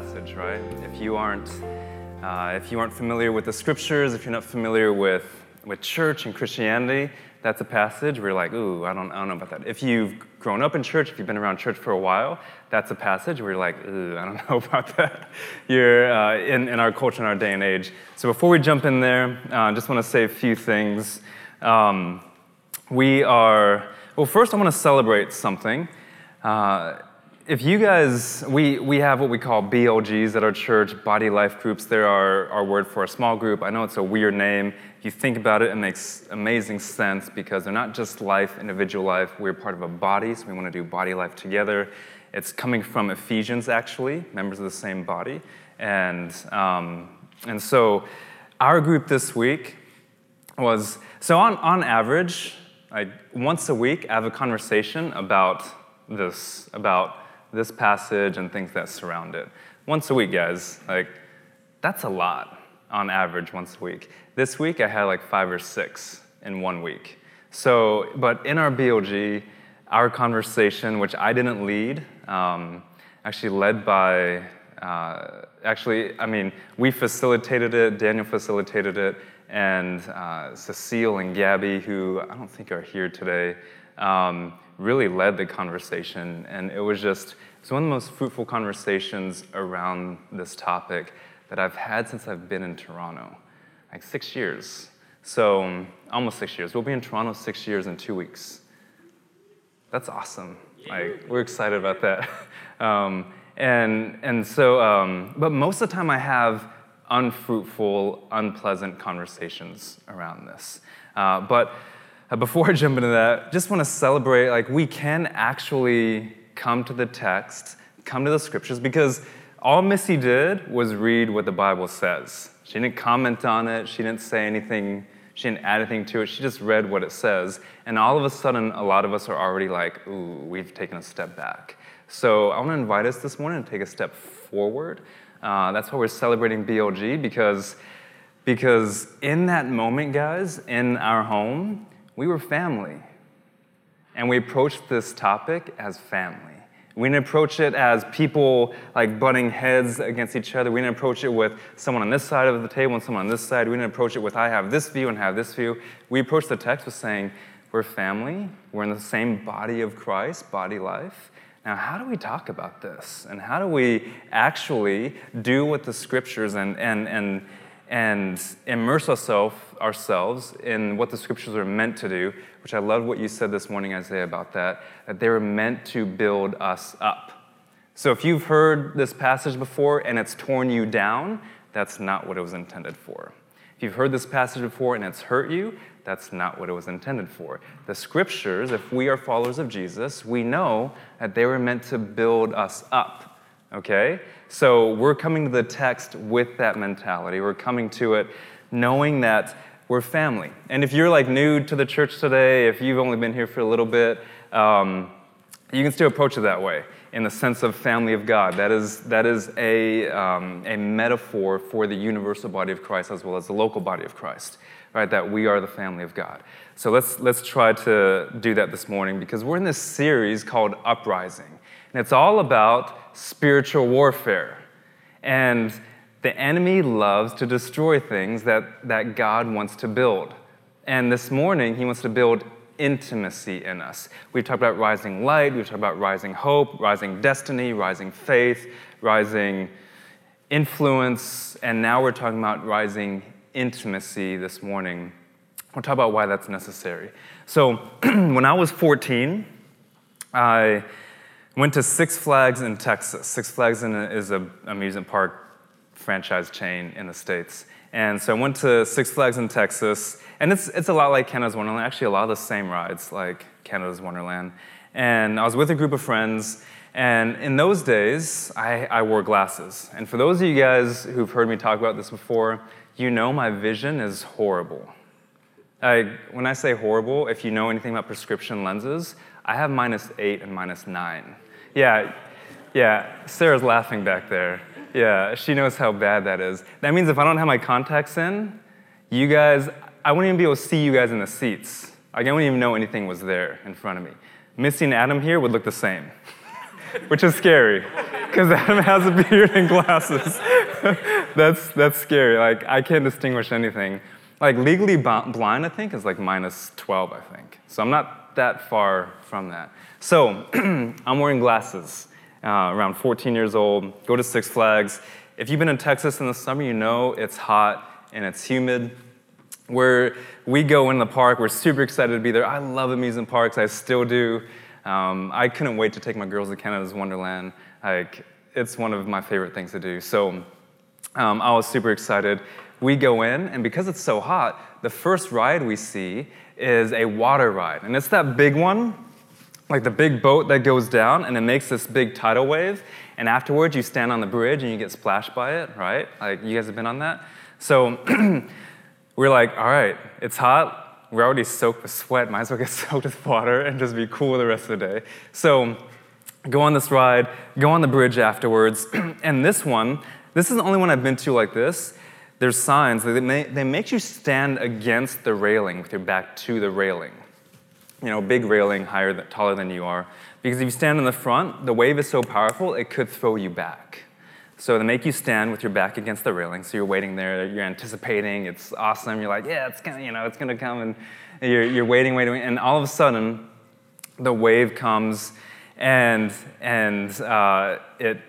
Passage, right? If you aren't uh, if you aren't familiar with the scriptures, if you're not familiar with, with church and Christianity, that's a passage where you're like, ooh, I don't, I don't know about that. If you've grown up in church, if you've been around church for a while, that's a passage where you're like, ooh, I don't know about that. You're uh, in, in our culture, in our day and age. So before we jump in there, I uh, just want to say a few things. Um, we are, well, first I want to celebrate something. Uh, if you guys, we, we have what we call BLGs at our church, body life groups. They're our, our word for a small group. I know it's a weird name. If you think about it, it makes amazing sense because they're not just life, individual life. We're part of a body, so we want to do body life together. It's coming from Ephesians, actually, members of the same body. And, um, and so our group this week was so on, on average, I, once a week, I have a conversation about this, about this passage and things that surround it. Once a week, guys. Like, that's a lot on average once a week. This week, I had like five or six in one week. So, but in our BLG, our conversation, which I didn't lead, um, actually led by, uh, actually, I mean, we facilitated it, Daniel facilitated it, and uh, Cecile and Gabby, who I don't think are here today, um, really led the conversation. And it was just, it's one of the most fruitful conversations around this topic that I've had since I've been in Toronto, like six years. So, almost six years. We'll be in Toronto six years in two weeks. That's awesome. Like, we're excited about that. Um, and, and so, um, but most of the time I have unfruitful, unpleasant conversations around this. Uh, but uh, before I jump into that, just want to celebrate like we can actually come to the text, come to the scriptures, because all Missy did was read what the Bible says. She didn't comment on it, she didn't say anything, she didn't add anything to it, she just read what it says. And all of a sudden, a lot of us are already like, ooh, we've taken a step back. So I want to invite us this morning to take a step forward. Uh, that's why we're celebrating BLG because, because in that moment, guys, in our home, we were family. And we approached this topic as family. We didn't approach it as people like butting heads against each other. We didn't approach it with someone on this side of the table and someone on this side. We didn't approach it with I have this view and have this view. We approached the text with saying, we're family, we're in the same body of Christ, body life. Now, how do we talk about this? And how do we actually do what the scriptures and, and, and, and immerse ourselves, ourselves in what the scriptures are meant to do, which I love what you said this morning, Isaiah, about that, that they were meant to build us up. So if you've heard this passage before and it's torn you down, that's not what it was intended for. If you've heard this passage before and it's hurt you, that's not what it was intended for. The scriptures, if we are followers of Jesus, we know that they were meant to build us up okay? So we're coming to the text with that mentality. We're coming to it knowing that we're family. And if you're like new to the church today, if you've only been here for a little bit, um, you can still approach it that way in the sense of family of God. That is, that is a, um, a metaphor for the universal body of Christ as well as the local body of Christ, right? That we are the family of God. So let's, let's try to do that this morning because we're in this series called Uprising. And it's all about spiritual warfare. And the enemy loves to destroy things that, that God wants to build. And this morning, he wants to build intimacy in us. We've talked about rising light, we've talked about rising hope, rising destiny, rising faith, rising influence, and now we're talking about rising intimacy this morning. We'll talk about why that's necessary. So, when I was 14, I Went to Six Flags in Texas. Six Flags is an amusement park franchise chain in the States. And so I went to Six Flags in Texas, and it's, it's a lot like Canada's Wonderland, actually, a lot of the same rides like Canada's Wonderland. And I was with a group of friends, and in those days, I, I wore glasses. And for those of you guys who've heard me talk about this before, you know my vision is horrible. I, when I say horrible, if you know anything about prescription lenses, I have minus eight and minus nine. Yeah, yeah, Sarah's laughing back there. Yeah, she knows how bad that is. That means if I don't have my contacts in, you guys, I wouldn't even be able to see you guys in the seats. Like, I wouldn't even know anything was there in front of me. Missy and Adam here would look the same, which is scary, because Adam has a beard and glasses. that's, that's scary. Like, I can't distinguish anything. Like, legally blind, I think, is like minus 12, I think. So I'm not that far from that. So I'm wearing glasses uh, around 14 years old, go to Six Flags. If you've been in Texas in the summer, you know it's hot and it's humid. Where we go in the park, we're super excited to be there. I love amusement parks, I still do. Um, I couldn't wait to take my girls to Canada's Wonderland. Like, it's one of my favorite things to do. So um, I was super excited. We go in, and because it's so hot, the first ride we see is a water ride. And it's that big one like the big boat that goes down and it makes this big tidal wave. And afterwards, you stand on the bridge and you get splashed by it, right? Like, you guys have been on that? So we're like, all right, it's hot. We're already soaked with sweat. Might as well get soaked with water and just be cool the rest of the day. So go on this ride, go on the bridge afterwards. and this one, this is the only one I've been to like this. There's signs, they, they make you stand against the railing with your back to the railing you know, big railing higher than, taller than you are. Because if you stand in the front, the wave is so powerful, it could throw you back. So they make you stand with your back against the railing. So you're waiting there, you're anticipating, it's awesome. You're like, yeah, it's gonna, you know, it's gonna come, and you're, you're waiting, waiting, and all of a sudden, the wave comes, and and uh, it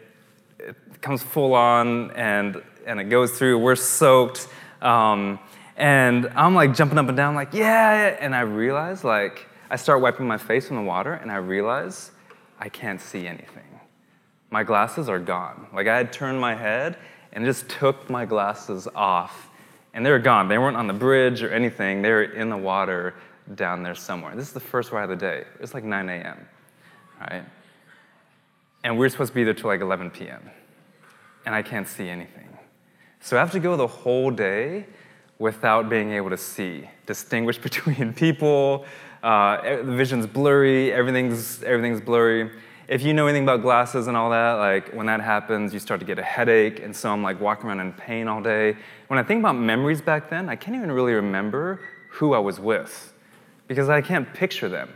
it comes full on, and and it goes through. We're soaked, um, and I'm like jumping up and down, like yeah, and I realize like I start wiping my face in the water and I realize I can't see anything. My glasses are gone. Like I had turned my head and just took my glasses off and they were gone. They weren't on the bridge or anything, they were in the water down there somewhere. This is the first ride of the day. It's like 9 a.m., right? And we are supposed to be there till like 11 p.m. And I can't see anything. So I have to go the whole day without being able to see, distinguish between people, uh, the vision's blurry, everything's, everything's blurry. If you know anything about glasses and all that, like when that happens, you start to get a headache, and so I'm like walking around in pain all day. When I think about memories back then, I can't even really remember who I was with because I can't picture them.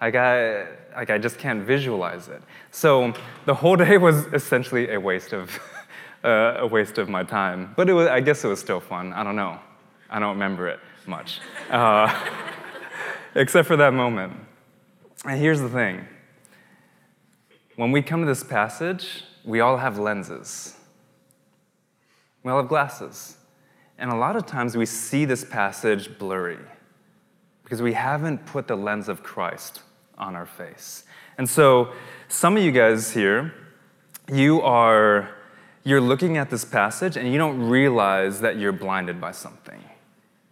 Like I, like I just can't visualize it. So the whole day was essentially a waste of, uh, a waste of my time. But it was, I guess it was still fun. I don't know. I don't remember it much. Uh, except for that moment. And here's the thing when we come to this passage, we all have lenses, we all have glasses. And a lot of times we see this passage blurry because we haven't put the lens of Christ on our face. And so, some of you guys here, you are you're looking at this passage and you don't realize that you're blinded by something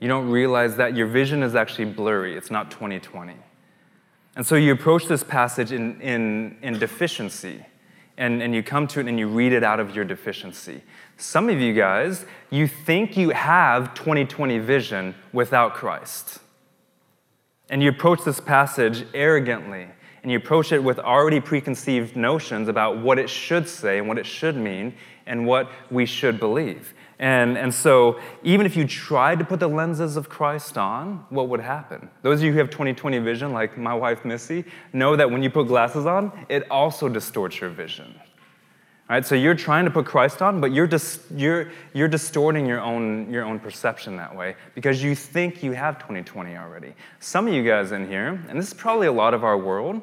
you don't realize that your vision is actually blurry. It's not 2020. And so you approach this passage in, in, in deficiency, and, and you come to it and you read it out of your deficiency. Some of you guys, you think you have 2020 vision without Christ. And you approach this passage arrogantly, and you approach it with already preconceived notions about what it should say and what it should mean and what we should believe. And, and so, even if you tried to put the lenses of Christ on, what would happen? Those of you who have 2020 vision, like my wife Missy, know that when you put glasses on, it also distorts your vision. All right, so you're trying to put Christ on, but you're, dis- you're, you're distorting your own, your own perception that way because you think you have 2020 already. Some of you guys in here, and this is probably a lot of our world,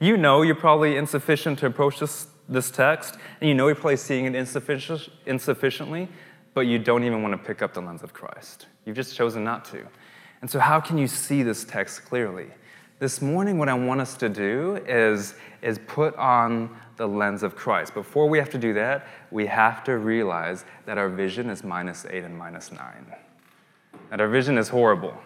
you know you're probably insufficient to approach this this text, and you know you're probably seeing it insufficient, insufficiently, but you don't even want to pick up the lens of Christ. You've just chosen not to. And so, how can you see this text clearly? This morning, what I want us to do is, is put on the lens of Christ. Before we have to do that, we have to realize that our vision is minus eight and minus nine. That our vision is horrible.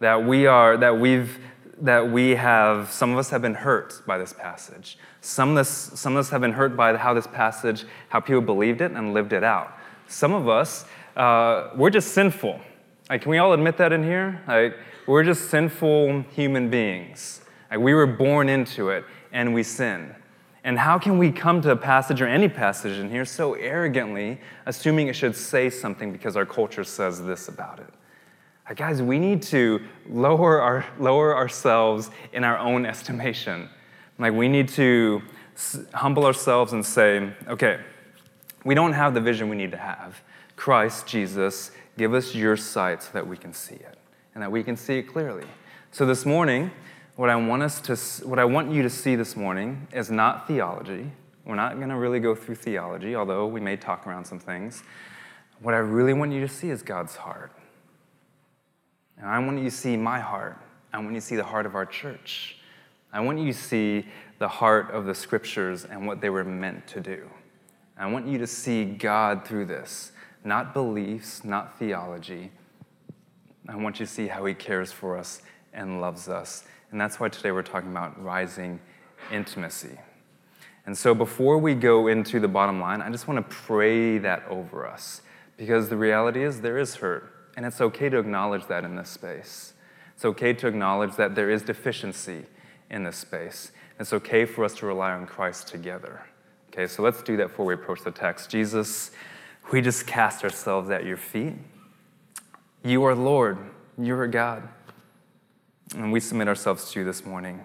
That we are, that we've that we have, some of us have been hurt by this passage. Some of us, some of us have been hurt by how this passage, how people believed it and lived it out. Some of us, uh, we're just sinful. Like, can we all admit that in here? Like, we're just sinful human beings. Like, we were born into it and we sin. And how can we come to a passage or any passage in here so arrogantly, assuming it should say something because our culture says this about it? Like, guys, we need to lower, our, lower ourselves in our own estimation. Like, we need to humble ourselves and say, okay, we don't have the vision we need to have. Christ, Jesus, give us your sight so that we can see it and that we can see it clearly. So this morning, what I want us to what I want you to see this morning is not theology. We're not going to really go through theology, although we may talk around some things. What I really want you to see is God's heart. And I want you to see my heart. I want you to see the heart of our church. I want you to see the heart of the scriptures and what they were meant to do. I want you to see God through this, not beliefs, not theology. I want you to see how He cares for us and loves us. And that's why today we're talking about rising intimacy. And so before we go into the bottom line, I just want to pray that over us because the reality is there is hurt. And it's okay to acknowledge that in this space. It's okay to acknowledge that there is deficiency in this space. It's okay for us to rely on Christ together. Okay, so let's do that before we approach the text. Jesus, we just cast ourselves at your feet. You are Lord, you are God. And we submit ourselves to you this morning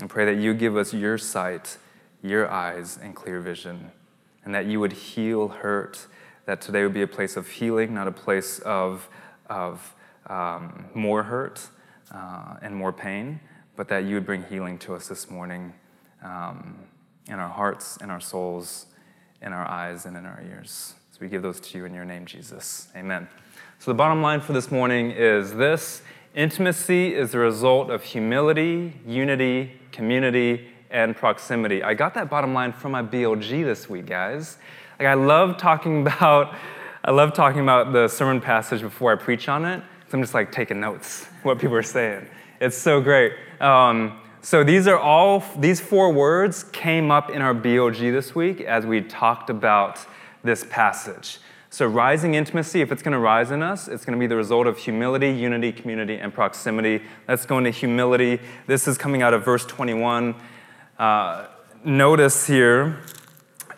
and pray that you give us your sight, your eyes, and clear vision, and that you would heal hurt that today would be a place of healing, not a place of, of um, more hurt uh, and more pain, but that you would bring healing to us this morning um, in our hearts, in our souls, in our eyes, and in our ears. So we give those to you in your name, Jesus. Amen. So the bottom line for this morning is this intimacy is the result of humility, unity, community, and proximity. I got that bottom line from my BLG this week, guys. Like I love talking about, I love talking about the sermon passage before I preach on it. So I'm just like taking notes, what people are saying. It's so great. Um, so these are all, these four words came up in our BLG this week as we talked about this passage. So, rising intimacy, if it's going to rise in us, it's going to be the result of humility, unity, community, and proximity. Let's go into humility. This is coming out of verse 21. Uh, notice here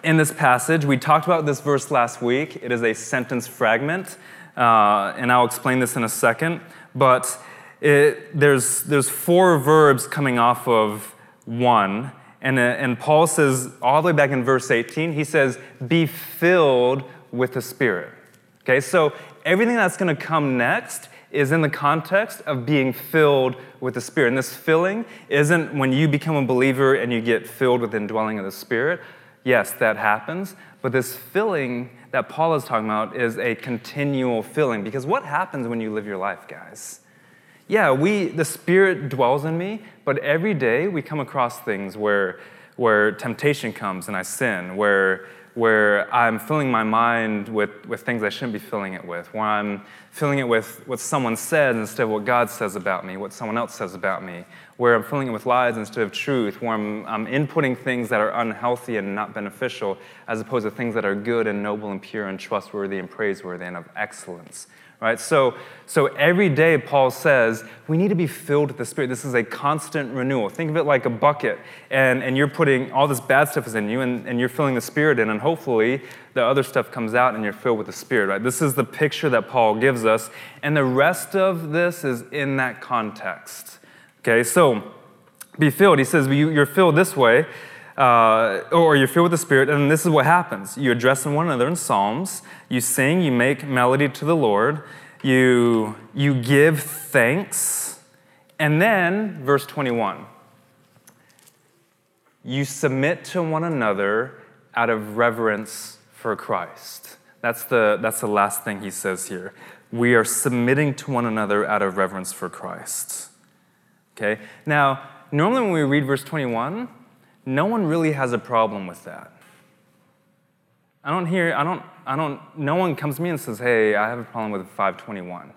in this passage. We talked about this verse last week. It is a sentence fragment, uh, and I'll explain this in a second. But it, there's, there's four verbs coming off of one. And, uh, and Paul says, all the way back in verse 18, he says, be filled with the Spirit. Okay, so everything that's going to come next is in the context of being filled with the Spirit. And this filling isn't when you become a believer and you get filled with the indwelling of the Spirit. Yes, that happens. But this filling that Paul is talking about is a continual filling. Because what happens when you live your life, guys? Yeah, we the Spirit dwells in me, but every day we come across things where where temptation comes and I sin, where where I'm filling my mind with, with things I shouldn't be filling it with, where I'm filling it with what someone says instead of what God says about me, what someone else says about me, where I'm filling it with lies instead of truth, where I'm, I'm inputting things that are unhealthy and not beneficial, as opposed to things that are good and noble and pure and trustworthy and praiseworthy and of excellence right? So, so every day, Paul says, we need to be filled with the Spirit. This is a constant renewal. Think of it like a bucket, and, and you're putting all this bad stuff is in you, and, and you're filling the Spirit in, and hopefully the other stuff comes out and you're filled with the Spirit, right? This is the picture that Paul gives us, and the rest of this is in that context. Okay, so be filled. He says, you're filled this way. Uh, or you're filled with the Spirit, and this is what happens. You address one another in psalms, you sing, you make melody to the Lord, you, you give thanks, and then, verse 21, you submit to one another out of reverence for Christ. That's the, that's the last thing he says here. We are submitting to one another out of reverence for Christ. Okay? Now, normally when we read verse 21, no one really has a problem with that. I don't hear, I don't, I don't, no one comes to me and says, hey, I have a problem with 521.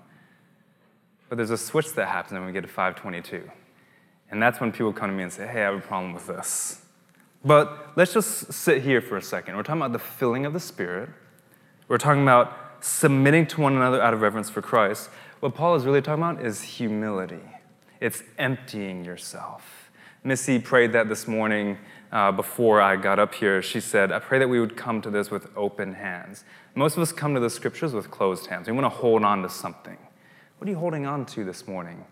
But there's a switch that happens when we get to 522. And that's when people come to me and say, hey, I have a problem with this. But let's just sit here for a second. We're talking about the filling of the Spirit. We're talking about submitting to one another out of reverence for Christ. What Paul is really talking about is humility, it's emptying yourself. Missy prayed that this morning uh, before I got up here. She said, I pray that we would come to this with open hands. Most of us come to the scriptures with closed hands. We want to hold on to something. What are you holding on to this morning?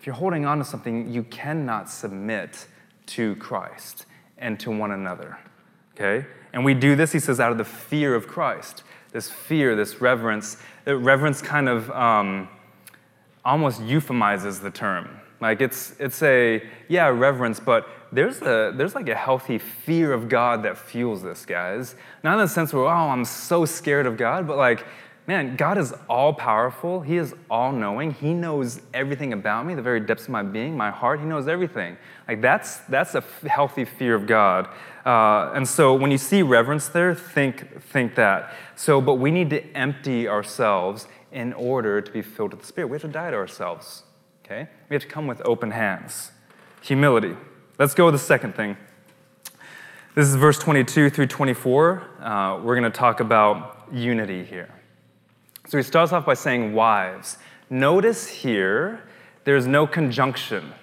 If you're holding on to something, you cannot submit to Christ and to one another. Okay? And we do this, he says, out of the fear of Christ. This fear, this reverence. That Reverence kind of um, almost euphemizes the term. Like it's, it's a, yeah, reverence, but there's, a, there's like a healthy fear of God that fuels this, guys. Not in the sense where, oh, I'm so scared of God, but like man, God is all powerful. He is all knowing. He knows everything about me, the very depths of my being, my heart. He knows everything. Like that's that's a f- healthy fear of God. Uh, and so when you see reverence there, think think that. So, but we need to empty ourselves in order to be filled with the Spirit. We have to die to ourselves. Okay, we have to come with open hands. Humility. Let's go with the second thing. This is verse 22 through 24. Uh, we're going to talk about unity here. So he starts off by saying, Wives. Notice here, there's no conjunction.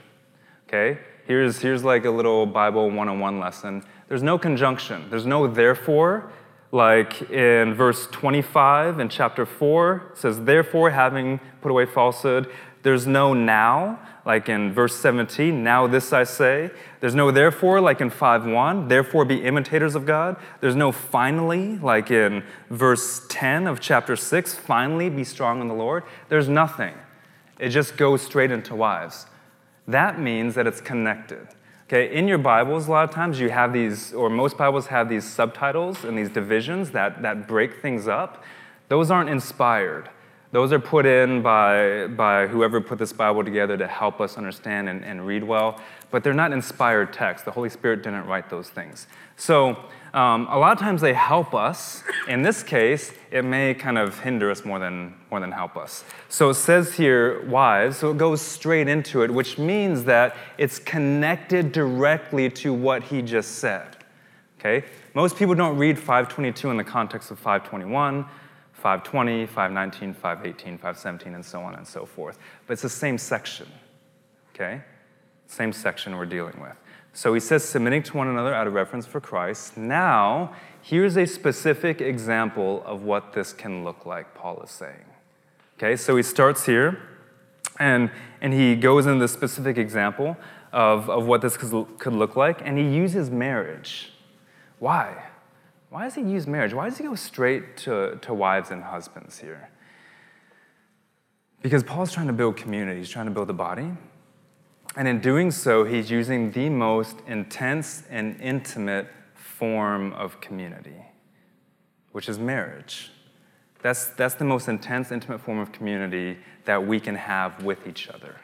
Okay? Here's, here's like a little Bible 101 lesson. There's no conjunction. There's no therefore, like in verse 25 in chapter 4, says, Therefore, having put away falsehood, there's no now, like in verse 17, now this I say. There's no therefore, like in 5:1, therefore be imitators of God. There's no finally, like in verse 10 of chapter 6, finally be strong in the Lord. There's nothing. It just goes straight into wives. That means that it's connected. Okay, in your Bibles, a lot of times you have these, or most Bibles have these subtitles and these divisions that, that break things up. Those aren't inspired. Those are put in by, by whoever put this Bible together to help us understand and, and read well, but they're not inspired texts. The Holy Spirit didn't write those things. So, um, a lot of times they help us. In this case, it may kind of hinder us more than, more than help us. So it says here, wives, so it goes straight into it, which means that it's connected directly to what he just said. Okay? Most people don't read 522 in the context of 521. 520, 519, 518, 517, and so on and so forth. But it's the same section, okay? Same section we're dealing with. So he says, submitting to one another out of reverence for Christ. Now, here's a specific example of what this can look like, Paul is saying. Okay, so he starts here, and, and he goes into the specific example of, of what this could look like, and he uses marriage. Why? Why does he use marriage? Why does he go straight to, to wives and husbands here? Because Paul's trying to build community, he's trying to build a body. And in doing so, he's using the most intense and intimate form of community, which is marriage. That's, that's the most intense, intimate form of community that we can have with each other.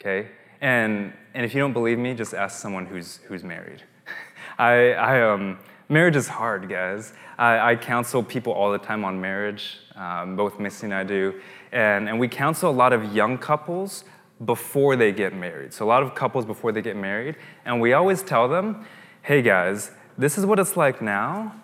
Okay? And, and if you don't believe me, just ask someone who's, who's married. I, I, um, Marriage is hard, guys. I, I, counsel people all the time on marriage, um, both Missy and I do. And, and we counsel a lot of young couples before they get married. So, a lot of couples before they get married. And we always tell them, hey, guys, this is what it's like now.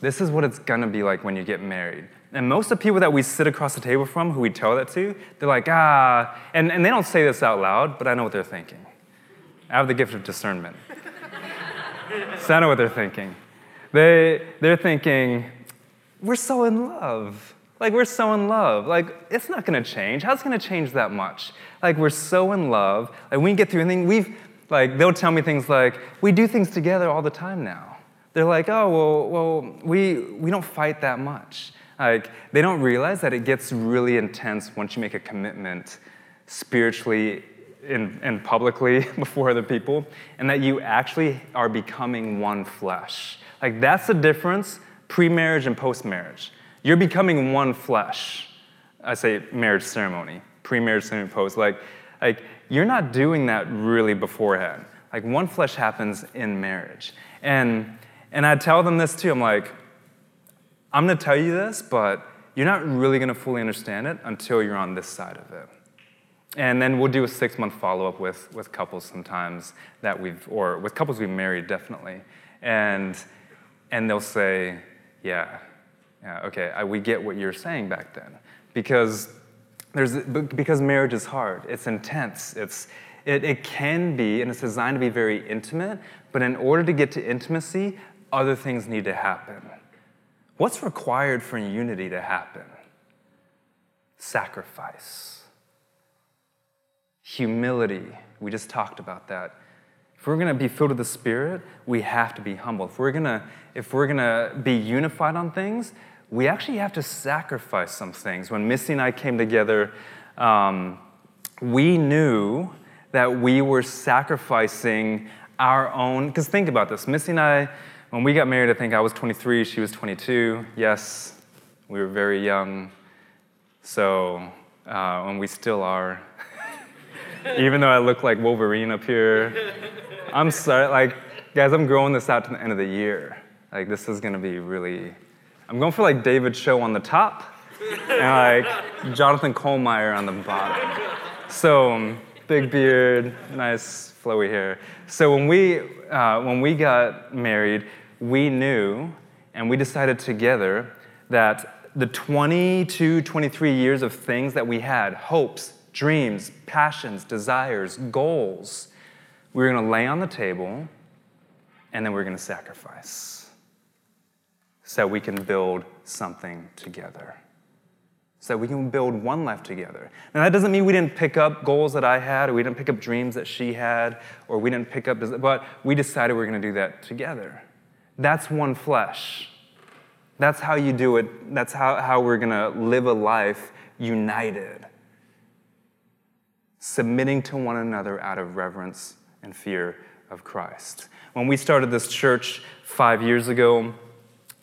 This is what it's gonna be like when you get married. And most of the people that we sit across the table from who we tell that to, they're like, ah, and, and they don't say this out loud, but I know what they're thinking. I have the gift of discernment. so I know what they're thinking. They, they're thinking, we're so in love. Like, we're so in love. Like, it's not gonna change. How's it gonna change that much? Like, we're so in love. Like, we get through anything. We've, like, they'll tell me things like, we do things together all the time now. They're like, oh, well, well we, we don't fight that much. Like, they don't realize that it gets really intense once you make a commitment spiritually and, and publicly before other people, and that you actually are becoming one flesh. Like, that's the difference pre marriage and post marriage. You're becoming one flesh. I say marriage ceremony, pre marriage ceremony, post. Like, like, you're not doing that really beforehand. Like, one flesh happens in marriage. And, and I tell them this too. I'm like, I'm gonna tell you this, but you're not really gonna fully understand it until you're on this side of it. And then we'll do a six month follow up with, with couples sometimes that we've, or with couples we've married, definitely. And, and they'll say, Yeah, yeah okay, I, we get what you're saying back then. Because, there's, because marriage is hard, it's intense, it's, it, it can be, and it's designed to be very intimate, but in order to get to intimacy, other things need to happen. What's required for unity to happen? Sacrifice, humility. We just talked about that. If we're going to be filled with the Spirit, we have to be humble. If we're going to, if we're going to be unified on things, we actually have to sacrifice some things. When Missy and I came together, um, we knew that we were sacrificing our own. Because think about this Missy and I, when we got married, I think I was 23, she was 22. Yes, we were very young. So, uh, and we still are. Even though I look like Wolverine up here, I'm sorry. Like, guys, I'm growing this out to the end of the year. Like, this is gonna be really. I'm going for like David Choe on the top, and like Jonathan Kohlmeyer on the bottom. So, um, big beard, nice flowy hair. So when we, uh, when we got married, we knew and we decided together that the 22, 23 years of things that we had hopes, dreams, passions, desires, goals we were going to lay on the table and then we we're going to sacrifice so we can build something together so we can build one life together. Now, that doesn't mean we didn't pick up goals that I had, or we didn't pick up dreams that she had, or we didn't pick up, but we decided we are to do that together. That's one flesh. That's how you do it. That's how, how we're to live a life united, submitting to one another out of reverence and fear of Christ. When we started this church five years ago,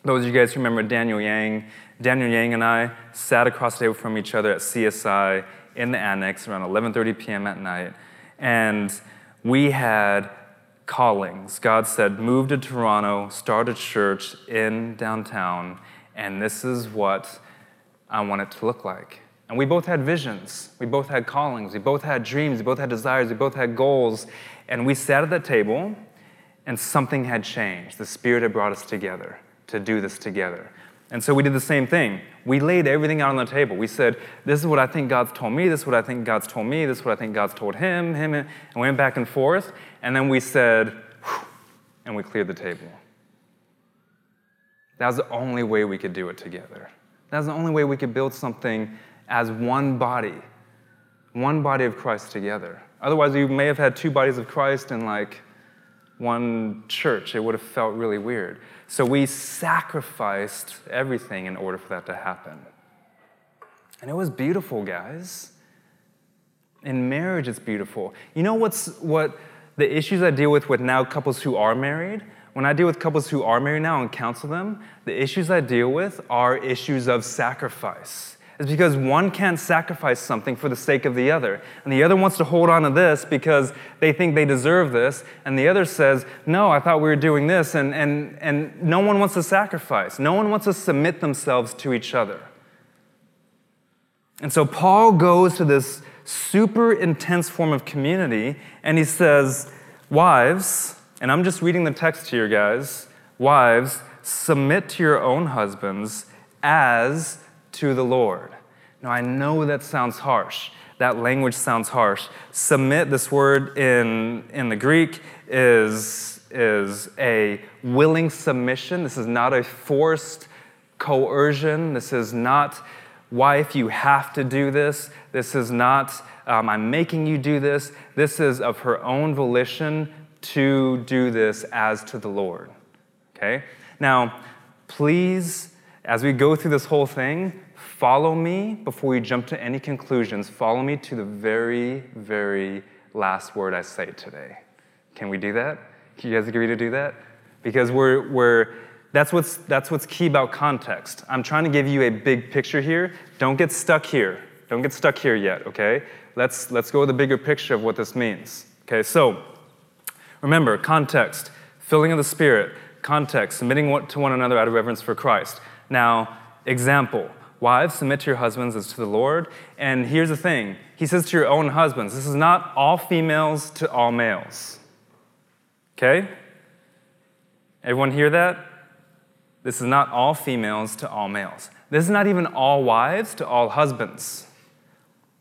those of you guys who remember Daniel Yang, Daniel Yang and I sat across the table from each other at CSI in the annex around 11:30 p.m. at night, and we had callings. God said, "Move to Toronto, start a church in downtown, and this is what I want it to look like." And we both had visions. We both had callings. We both had dreams. We both had desires. We both had goals. And we sat at that table, and something had changed. The Spirit had brought us together to do this together. And so we did the same thing. We laid everything out on the table. We said, This is what I think God's told me, this is what I think God's told me, this is what I think God's told him, him, and we went back and forth. And then we said, and we cleared the table. That was the only way we could do it together. That was the only way we could build something as one body, one body of Christ together. Otherwise, we may have had two bodies of Christ and like one church. It would have felt really weird. So we sacrificed everything in order for that to happen. And it was beautiful, guys. In marriage, it's beautiful. You know what's what the issues I deal with with now couples who are married? When I deal with couples who are married now and counsel them, the issues I deal with are issues of sacrifice is because one can't sacrifice something for the sake of the other. And the other wants to hold on to this because they think they deserve this. And the other says, No, I thought we were doing this. And, and, and no one wants to sacrifice. No one wants to submit themselves to each other. And so Paul goes to this super intense form of community and he says, Wives, and I'm just reading the text here, guys. Wives, submit to your own husbands as to the Lord. Now, I know that sounds harsh. That language sounds harsh. Submit, this word in, in the Greek, is, is a willing submission. This is not a forced coercion. This is not, wife, you have to do this. This is not, um, I'm making you do this. This is of her own volition to do this as to the Lord. Okay? Now, please, as we go through this whole thing, Follow me before you jump to any conclusions. Follow me to the very, very last word I say today. Can we do that? Can you guys agree to do that? Because we're, we're that's what's, that's what's key about context. I'm trying to give you a big picture here. Don't get stuck here. Don't get stuck here yet, okay? Let's, let's go with the bigger picture of what this means. Okay, so remember context, filling of the Spirit, context, submitting to one another out of reverence for Christ. Now, example wives, submit to your husbands as to the Lord. And here's the thing He says to your own husbands, this is not all females to all males. Okay? Everyone hear that? This is not all females to all males. This is not even all wives to all husbands.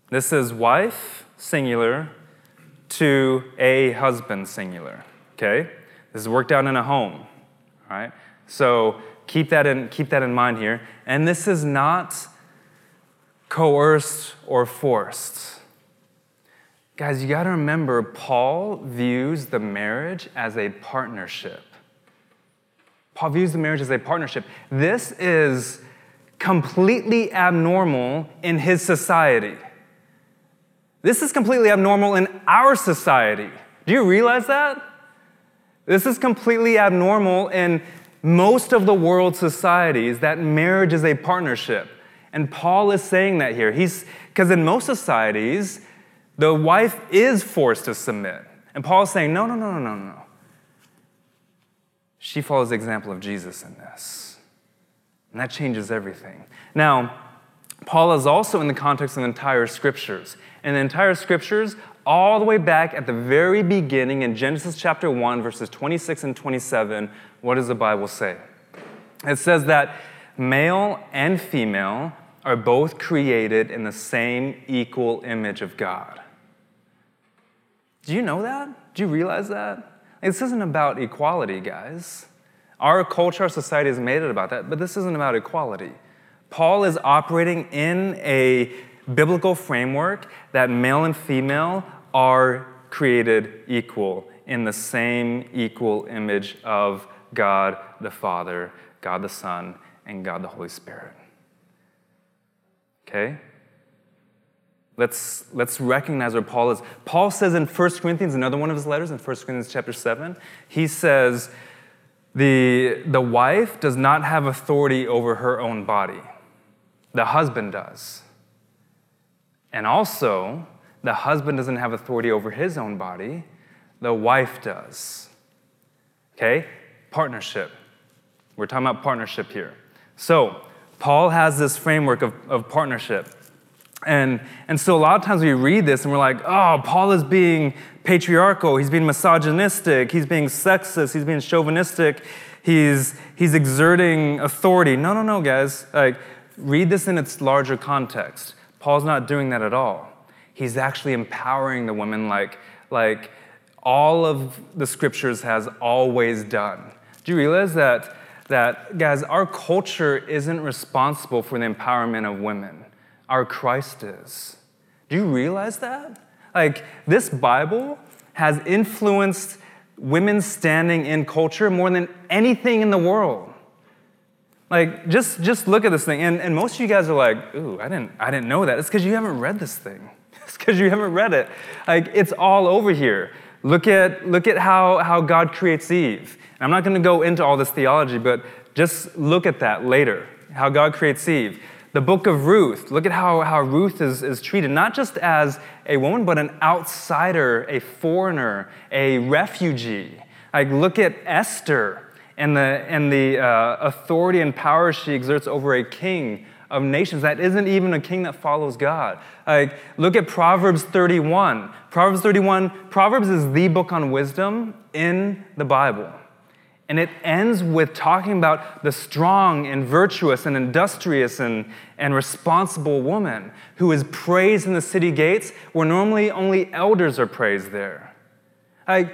This is wife, singular, to a husband, singular. Okay? This is worked out in a home. All right? So keep that in, keep that in mind here. And this is not coerced or forced. Guys, you got to remember, Paul views the marriage as a partnership. Paul views the marriage as a partnership. This is completely abnormal in his society. This is completely abnormal in our society. Do you realize that? This is completely abnormal in most of the world's societies that marriage is a partnership. And Paul is saying that here. He's because in most societies, the wife is forced to submit. And Paul is saying, no, no, no, no, no, no. She follows the example of Jesus in this. And that changes everything. Now, Paul is also in the context of the entire scriptures. And the entire scriptures all the way back at the very beginning in Genesis chapter 1, verses 26 and 27, what does the Bible say? It says that male and female are both created in the same equal image of God. Do you know that? Do you realize that? This isn't about equality, guys. Our culture, our society has made it about that, but this isn't about equality. Paul is operating in a biblical framework that male and female are created equal in the same equal image of God the Father, God the Son, and God the Holy Spirit. Okay? Let's, let's recognize where Paul is. Paul says in 1 Corinthians, another one of his letters, in 1 Corinthians chapter 7, he says, the, the wife does not have authority over her own body, the husband does. And also, the husband doesn't have authority over his own body, the wife does. Okay? Partnership. We're talking about partnership here. So, Paul has this framework of, of partnership. And, and so, a lot of times we read this and we're like, oh, Paul is being patriarchal, he's being misogynistic, he's being sexist, he's being chauvinistic, he's, he's exerting authority. No, no, no, guys. Like, read this in its larger context. Paul's not doing that at all he's actually empowering the women like, like all of the scriptures has always done. Do you realize that, that, guys, our culture isn't responsible for the empowerment of women? Our Christ is. Do you realize that? Like, this Bible has influenced women's standing in culture more than anything in the world. Like, just, just look at this thing. And, and most of you guys are like, ooh, I didn't, I didn't know that. It's because you haven't read this thing. It's because you haven't read it. Like, it's all over here. Look at, look at how, how God creates Eve. And I'm not going to go into all this theology, but just look at that later, how God creates Eve. The book of Ruth, look at how, how Ruth is, is treated, not just as a woman, but an outsider, a foreigner, a refugee. Like, look at Esther and the, and the uh, authority and power she exerts over a king of nations that isn't even a king that follows God. Like, look at Proverbs 31. Proverbs 31, Proverbs is the book on wisdom in the Bible. And it ends with talking about the strong and virtuous and industrious and, and responsible woman who is praised in the city gates where normally only elders are praised there. Like,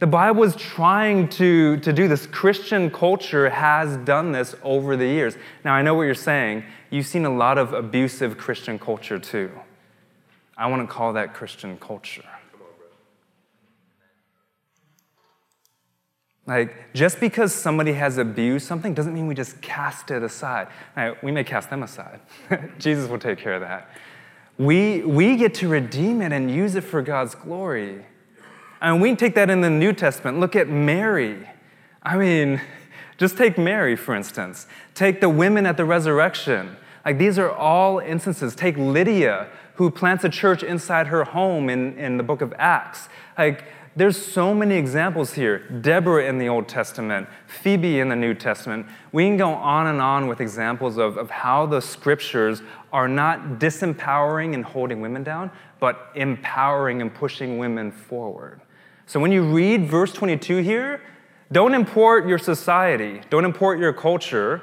the Bible is trying to, to do this. Christian culture has done this over the years. Now, I know what you're saying. You've seen a lot of abusive Christian culture too. I want to call that Christian culture. Like, just because somebody has abused something doesn't mean we just cast it aside. Right, we may cast them aside. Jesus will take care of that. We, we get to redeem it and use it for God's glory. And we take that in the New Testament. Look at Mary. I mean, just take Mary, for instance. Take the women at the resurrection. Like, these are all instances. Take Lydia, who plants a church inside her home in, in the book of Acts. Like, there's so many examples here. Deborah in the Old Testament, Phoebe in the New Testament. We can go on and on with examples of, of how the scriptures are not disempowering and holding women down, but empowering and pushing women forward. So when you read verse 22 here, don't import your society, don't import your culture.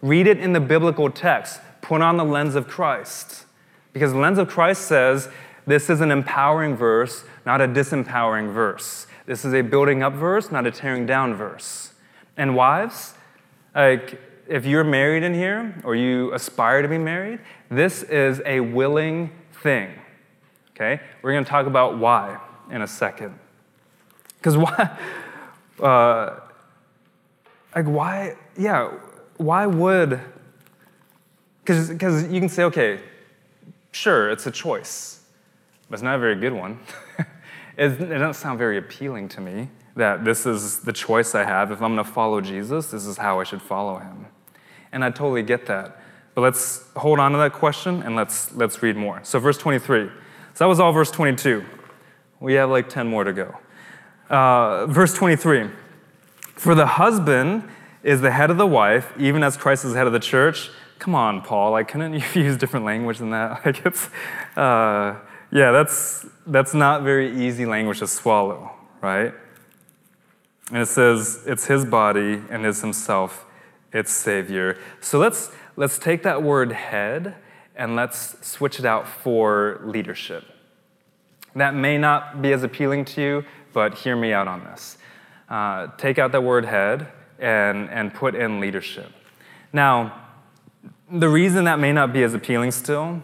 Read it in the biblical text. Put on the lens of Christ. Because the lens of Christ says this is an empowering verse, not a disempowering verse. This is a building up verse, not a tearing down verse. And wives, like if you're married in here or you aspire to be married, this is a willing thing. Okay? We're going to talk about why in a second. Because why? Uh, like why? Yeah, why would? Because you can say, okay, sure, it's a choice, but it's not a very good one. it, it doesn't sound very appealing to me that this is the choice I have. If I'm going to follow Jesus, this is how I should follow him. And I totally get that. But let's hold on to that question and let's, let's read more. So, verse 23. So, that was all verse 22. We have like 10 more to go. Uh, verse 23 For the husband is the head of the wife, even as Christ is the head of the church. Come on, Paul. Like, couldn't you use different language than that? Like, it's, uh, yeah, that's, that's not very easy language to swallow, right? And it says it's his body and is himself its savior. So let's, let's take that word head and let's switch it out for leadership. That may not be as appealing to you, but hear me out on this. Uh, take out the word head and, and put in leadership. Now, the reason that may not be as appealing still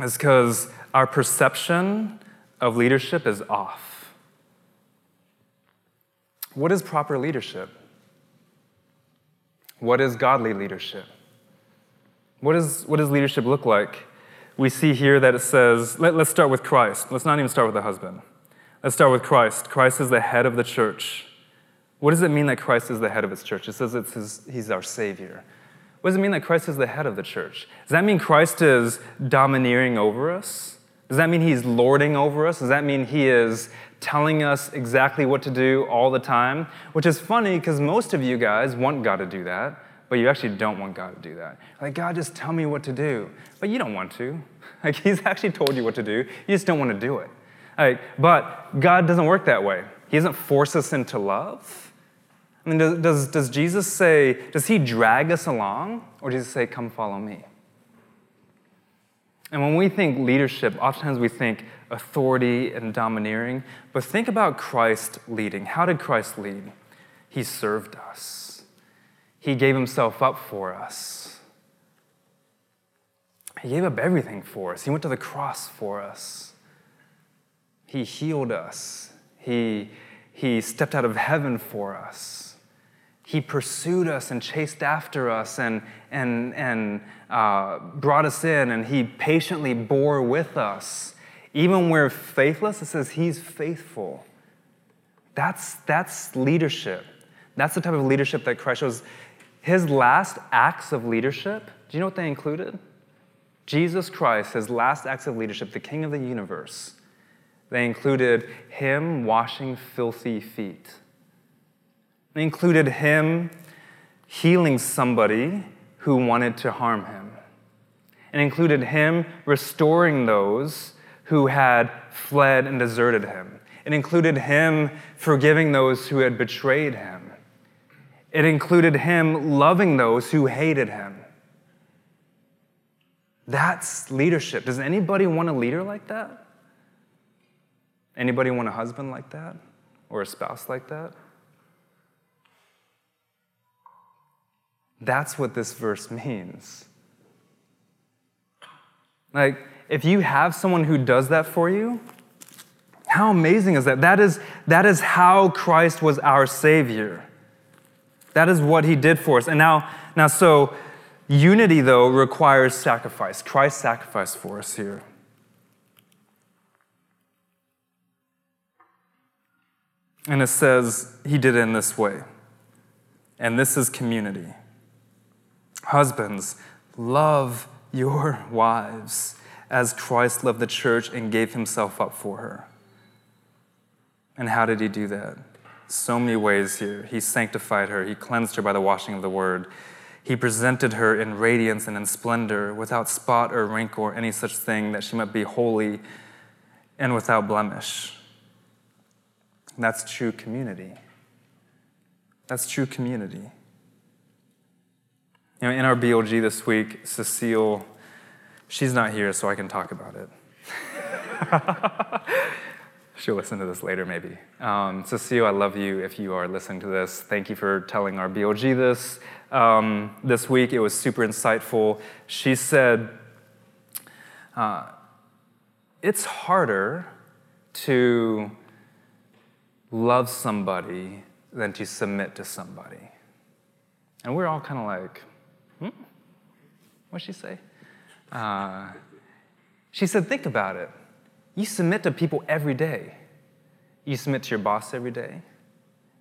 is because our perception of leadership is off. What is proper leadership? What is godly leadership? What, is, what does leadership look like? We see here that it says, let, let's start with Christ. Let's not even start with the husband. Let's start with Christ. Christ is the head of the church. What does it mean that Christ is the head of his church? It says it's his, he's our Savior. What does it mean that Christ is the head of the church? Does that mean Christ is domineering over us? Does that mean he's lording over us? Does that mean he is telling us exactly what to do all the time? Which is funny because most of you guys want God to do that, but you actually don't want God to do that. Like, God, just tell me what to do. But you don't want to. Like, he's actually told you what to do, you just don't want to do it. But God doesn't work that way. He doesn't force us into love. I mean, does, does, does Jesus say, does he drag us along? Or does he say, come follow me? And when we think leadership, oftentimes we think authority and domineering. But think about Christ leading. How did Christ lead? He served us, He gave Himself up for us. He gave up everything for us. He went to the cross for us. He healed us. He, he stepped out of heaven for us. He pursued us and chased after us and, and, and uh, brought us in, and He patiently bore with us. Even we're faithless, it says He's faithful. That's, that's leadership. That's the type of leadership that Christ shows. His last acts of leadership, do you know what they included? Jesus Christ, his last acts of leadership, the King of the universe, they included him washing filthy feet. They included him healing somebody who wanted to harm him. It included him restoring those who had fled and deserted him. It included him forgiving those who had betrayed him. It included him loving those who hated him. That's leadership. Does anybody want a leader like that? Anybody want a husband like that? Or a spouse like that? That's what this verse means. Like, if you have someone who does that for you, how amazing is that? That is, that is how Christ was our Savior. That is what He did for us. And now, now so unity, though, requires sacrifice. Christ sacrificed for us here. And it says he did it in this way. And this is community. Husbands, love your wives as Christ loved the church and gave himself up for her. And how did he do that? So many ways here. He sanctified her, he cleansed her by the washing of the word. He presented her in radiance and in splendor, without spot or wrinkle or any such thing, that she might be holy and without blemish. That's true community. That's true community. You know, in our BLG this week, Cecile, she's not here, so I can talk about it. She'll listen to this later, maybe. Um, Cecile, I love you if you are listening to this. Thank you for telling our BLG this. Um, this week, it was super insightful. She said, uh, It's harder to love somebody than to submit to somebody. And we're all kind of like, hmm? What'd she say? Uh, she said, Think about it. You submit to people every day. You submit to your boss every day.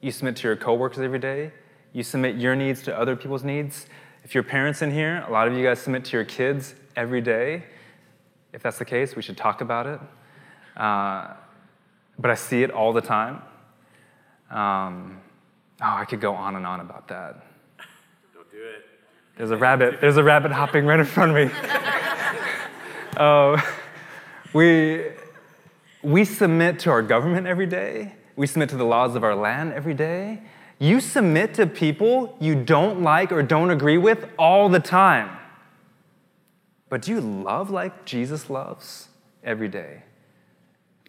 You submit to your coworkers every day. You submit your needs to other people's needs. If you're parents in here, a lot of you guys submit to your kids every day. If that's the case, we should talk about it. Uh, but I see it all the time. Um, oh, I could go on and on about that. Don't do it. There's a rabbit. There's a rabbit hopping right in front of me. uh, we, we submit to our government every day. We submit to the laws of our land every day. You submit to people you don't like or don't agree with all the time. But do you love like Jesus loves every day?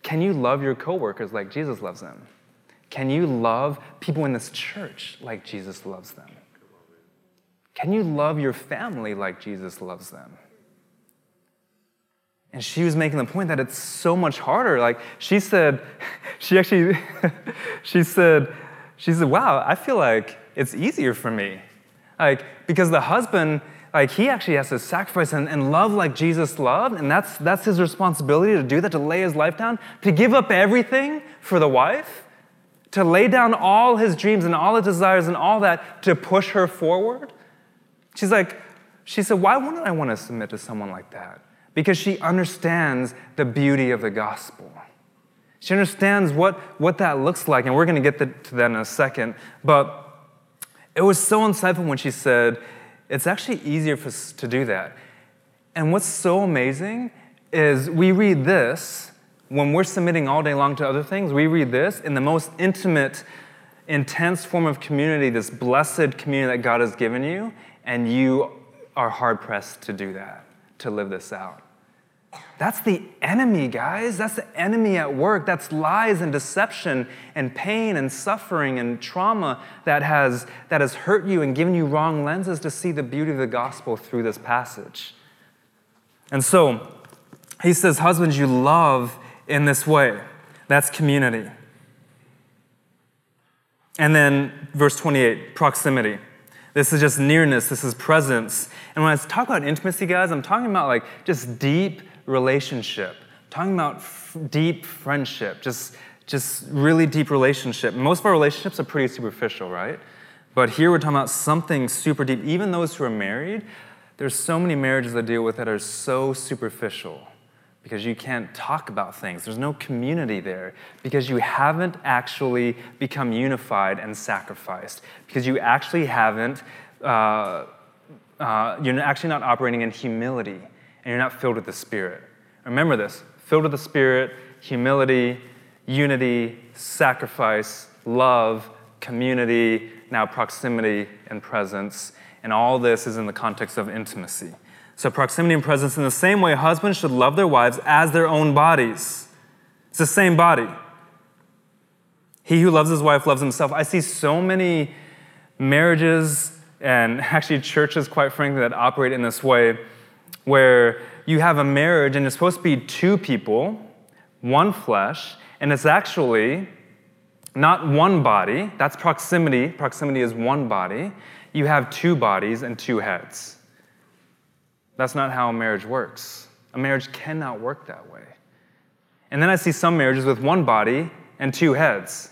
Can you love your coworkers like Jesus loves them? Can you love people in this church like Jesus loves them? Can you love your family like Jesus loves them? And she was making the point that it's so much harder. Like she said, she actually, she said, she said, wow, I feel like it's easier for me. Like, because the husband, like he actually has to sacrifice and, and love like Jesus loved, and that's that's his responsibility to do that, to lay his life down, to give up everything for the wife, to lay down all his dreams and all his desires and all that to push her forward. She's like, she said, why wouldn't I want to submit to someone like that? because she understands the beauty of the gospel. She understands what, what that looks like, and we're going to get to that in a second. But it was so insightful when she said, It's actually easier for us to do that. And what's so amazing is we read this when we're submitting all day long to other things, we read this in the most intimate, intense form of community, this blessed community that God has given you, and you are hard pressed to do that, to live this out. That's the enemy, guys. That's the enemy at work. That's lies and deception and pain and suffering and trauma that has, that has hurt you and given you wrong lenses to see the beauty of the gospel through this passage. And so, he says, Husbands, you love in this way. That's community. And then, verse 28, proximity. This is just nearness, this is presence. And when I talk about intimacy, guys, I'm talking about like just deep relationship, I'm talking about f- deep friendship, just, just really deep relationship. Most of our relationships are pretty superficial, right? But here we're talking about something super deep. Even those who are married, there's so many marriages I deal with that are so superficial because you can't talk about things. There's no community there because you haven't actually become unified and sacrificed, because you actually haven't, uh, uh, you're actually not operating in humility and you're not filled with the Spirit. Remember this filled with the Spirit, humility, unity, sacrifice, love, community, now proximity and presence. And all this is in the context of intimacy. So, proximity and presence, in the same way, husbands should love their wives as their own bodies. It's the same body. He who loves his wife loves himself. I see so many marriages and actually churches, quite frankly, that operate in this way where you have a marriage and it's supposed to be two people, one flesh, and it's actually not one body. That's proximity. Proximity is one body. You have two bodies and two heads. That's not how a marriage works. A marriage cannot work that way. And then I see some marriages with one body and two heads.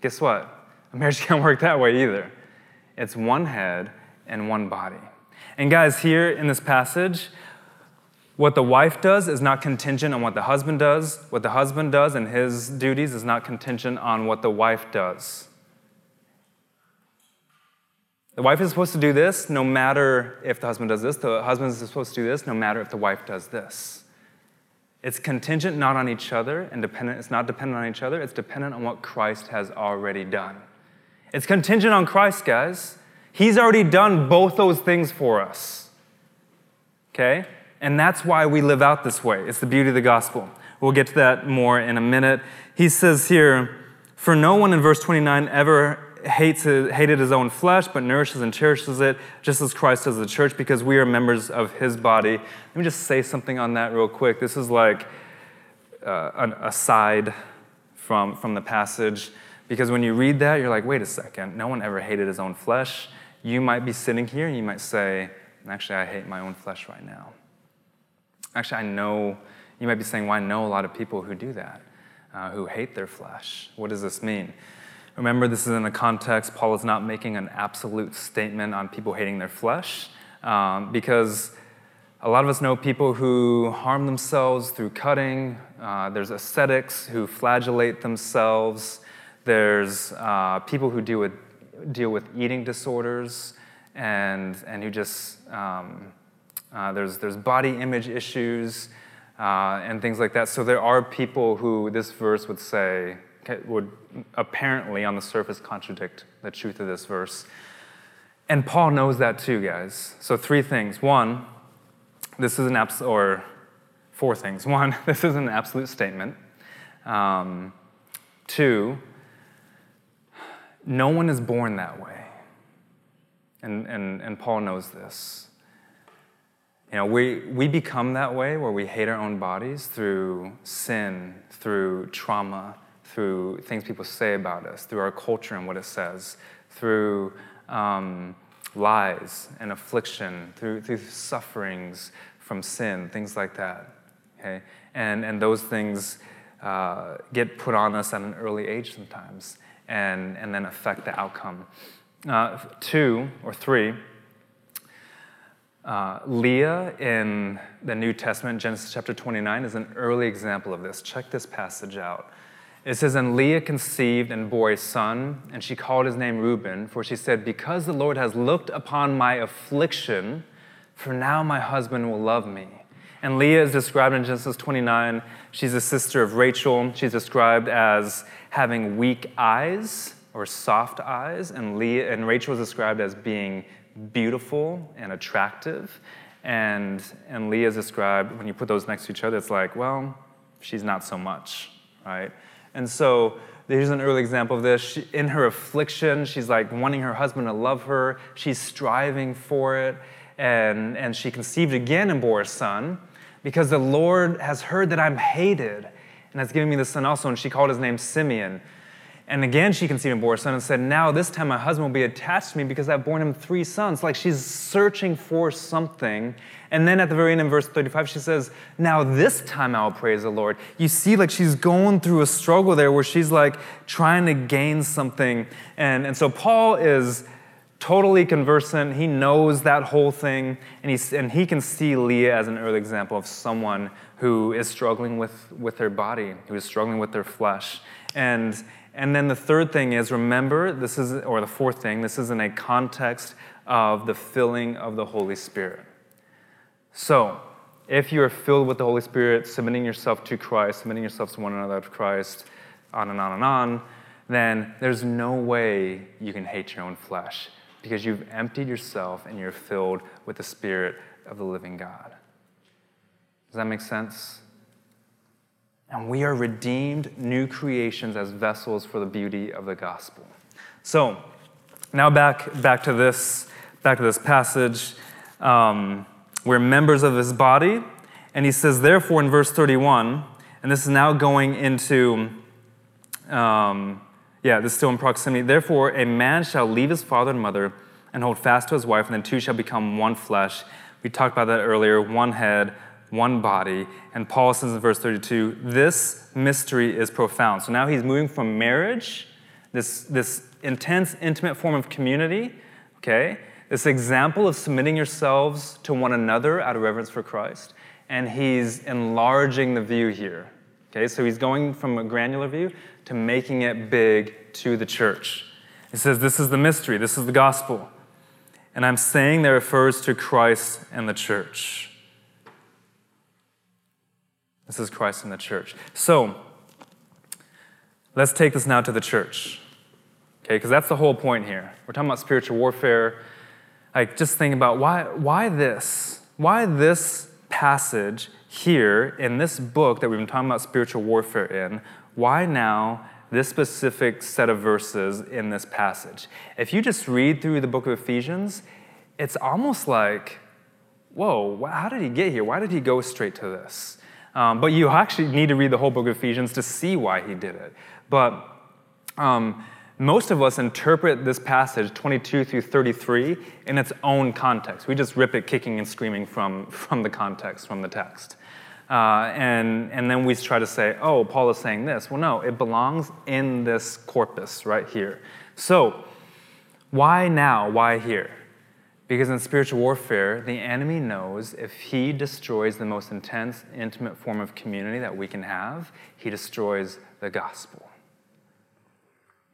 Guess what? A marriage can't work that way either. It's one head and one body. And guys, here in this passage, What the wife does is not contingent on what the husband does. What the husband does and his duties is not contingent on what the wife does. The wife is supposed to do this no matter if the husband does this. The husband is supposed to do this no matter if the wife does this. It's contingent not on each other and dependent, it's not dependent on each other, it's dependent on what Christ has already done. It's contingent on Christ, guys. He's already done both those things for us. Okay? And that's why we live out this way. It's the beauty of the gospel. We'll get to that more in a minute. He says here, For no one in verse 29 ever hates, hated his own flesh, but nourishes and cherishes it, just as Christ does the church, because we are members of his body. Let me just say something on that real quick. This is like uh, an aside from, from the passage, because when you read that, you're like, wait a second, no one ever hated his own flesh. You might be sitting here and you might say, actually, I hate my own flesh right now. Actually, I know, you might be saying, well, I know a lot of people who do that, uh, who hate their flesh. What does this mean? Remember, this is in a context, Paul is not making an absolute statement on people hating their flesh, um, because a lot of us know people who harm themselves through cutting. Uh, there's ascetics who flagellate themselves. There's uh, people who deal with, deal with eating disorders and, and who just, um, uh, there's, there's body image issues uh, and things like that. So there are people who this verse would say, would apparently on the surface contradict the truth of this verse. And Paul knows that too, guys. So, three things. One, this is an absolute, or four things. One, this is an absolute statement. Um, two, no one is born that way. And, and, and Paul knows this. You know, we, we become that way where we hate our own bodies through sin, through trauma, through things people say about us, through our culture and what it says, through um, lies and affliction, through, through sufferings from sin, things like that. Okay? And, and those things uh, get put on us at an early age sometimes and, and then affect the outcome. Uh, two or three, uh, Leah in the New Testament, Genesis chapter 29, is an early example of this. Check this passage out. It says, And Leah conceived and bore a son, and she called his name Reuben, for she said, Because the Lord has looked upon my affliction, for now my husband will love me. And Leah is described in Genesis 29. She's a sister of Rachel. She's described as having weak eyes or soft eyes, and Leah and Rachel is described as being beautiful and attractive. And, and Leah is described, when you put those next to each other, it's like, well, she's not so much, right? And so here's an early example of this. She, in her affliction, she's like wanting her husband to love her. She's striving for it. And, and she conceived again and bore a son because the Lord has heard that I'm hated and has given me the son also. And she called his name Simeon. And again, she conceived and bore a son and said, Now this time my husband will be attached to me because I've borne him three sons. Like she's searching for something. And then at the very end in verse 35, she says, Now this time I'll praise the Lord. You see, like she's going through a struggle there where she's like trying to gain something. And, and so Paul is totally conversant. He knows that whole thing. And, he's, and he can see Leah as an early example of someone who is struggling with, with their body, who is struggling with their flesh. And, and then the third thing is remember, this is, or the fourth thing, this is in a context of the filling of the Holy Spirit. So, if you are filled with the Holy Spirit, submitting yourself to Christ, submitting yourself to one another to Christ, on and on and on, then there's no way you can hate your own flesh because you've emptied yourself and you're filled with the Spirit of the living God. Does that make sense? And we are redeemed new creations as vessels for the beauty of the gospel. So, now back, back, to, this, back to this passage. Um, we're members of his body. And he says, therefore, in verse 31, and this is now going into, um, yeah, this is still in proximity. Therefore, a man shall leave his father and mother and hold fast to his wife, and then two shall become one flesh. We talked about that earlier one head, one body. And Paul says in verse 32 this mystery is profound. So now he's moving from marriage, this, this intense, intimate form of community, okay, this example of submitting yourselves to one another out of reverence for Christ. and he's enlarging the view here. Okay, so he's going from a granular view to making it big to the church. He says, This is the mystery, this is the gospel. And I'm saying that refers to Christ and the church. This is Christ and the church. So, let's take this now to the church. Okay, because that's the whole point here. We're talking about spiritual warfare. Like, just think about why, why this? Why this passage here in this book that we've been talking about spiritual warfare in? Why now this specific set of verses in this passage. If you just read through the book of Ephesians, it's almost like, whoa, how did he get here? Why did he go straight to this? Um, but you actually need to read the whole book of Ephesians to see why he did it. But um, most of us interpret this passage, 22 through 33, in its own context. We just rip it kicking and screaming from, from the context, from the text. Uh, and, and then we try to say, oh, Paul is saying this. Well, no, it belongs in this corpus right here. So, why now? Why here? Because in spiritual warfare, the enemy knows if he destroys the most intense, intimate form of community that we can have, he destroys the gospel.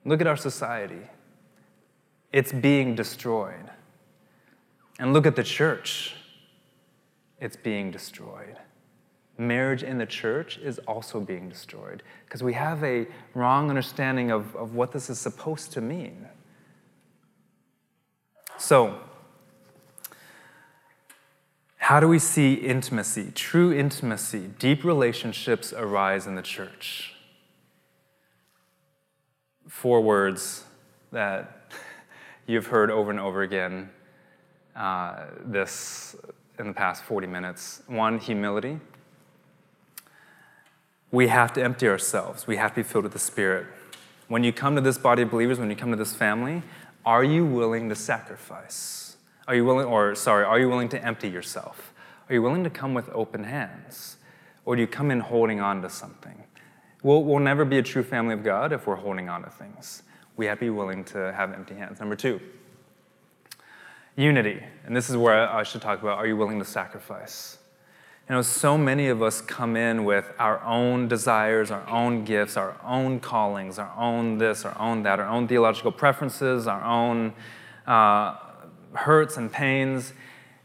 Look at our society. It's being destroyed. And look at the church. It's being destroyed marriage in the church is also being destroyed because we have a wrong understanding of, of what this is supposed to mean. So, how do we see intimacy, true intimacy, deep relationships arise in the church? Four words that you've heard over and over again uh, this in the past 40 minutes. One, humility we have to empty ourselves. We have to be filled with the Spirit. When you come to this body of believers, when you come to this family, are you willing to sacrifice? Are you willing, or sorry, are you willing to empty yourself? Are you willing to come with open hands? Or do you come in holding on to something? We'll, we'll never be a true family of God if we're holding on to things. We have to be willing to have empty hands. Number two, unity. And this is where I should talk about are you willing to sacrifice? You know, so many of us come in with our own desires, our own gifts, our own callings, our own this, our own that, our own theological preferences, our own uh, hurts and pains.